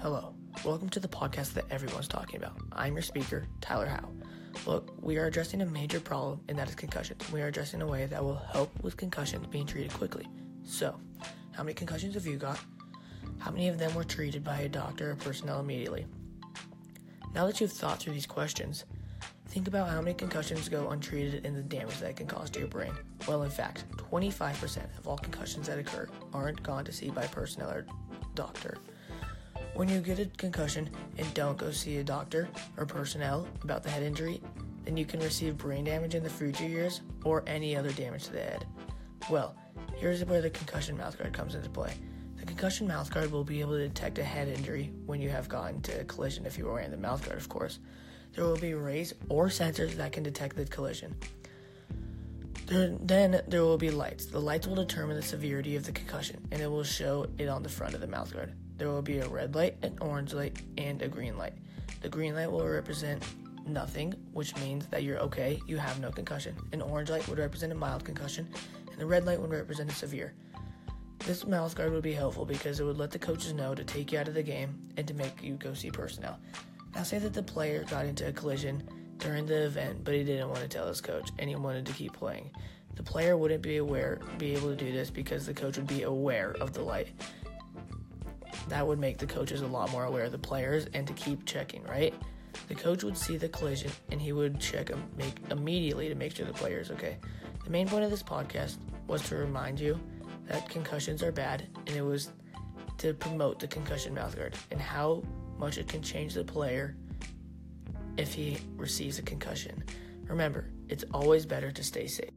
Hello. Welcome to the podcast that everyone's talking about. I'm your speaker, Tyler Howe. Look, we are addressing a major problem, and that is concussions. We are addressing a way that will help with concussions being treated quickly. So, how many concussions have you got? How many of them were treated by a doctor or personnel immediately? Now that you've thought through these questions, think about how many concussions go untreated and the damage that can cause to your brain. Well, in fact, 25% of all concussions that occur aren't gone to see by personnel or doctor. When you get a concussion and don't go see a doctor or personnel about the head injury, then you can receive brain damage in the future years or any other damage to the head. Well, here's where the concussion mouthguard comes into play. The concussion mouthguard will be able to detect a head injury when you have gotten to a collision if you were wearing the mouthguard, of course. There will be rays or sensors that can detect the collision. There, then there will be lights. The lights will determine the severity of the concussion and it will show it on the front of the mouthguard there will be a red light, an orange light, and a green light. The green light will represent nothing, which means that you're okay, you have no concussion. An orange light would represent a mild concussion, and the red light would represent a severe. This mouth guard would be helpful because it would let the coaches know to take you out of the game and to make you go see personnel. Now, say that the player got into a collision during the event, but he didn't want to tell his coach and he wanted to keep playing. The player wouldn't be aware, be able to do this because the coach would be aware of the light that would make the coaches a lot more aware of the players and to keep checking, right? The coach would see the collision and he would check make immediately to make sure the player is okay. The main point of this podcast was to remind you that concussions are bad and it was to promote the concussion mouthguard and how much it can change the player if he receives a concussion. Remember, it's always better to stay safe.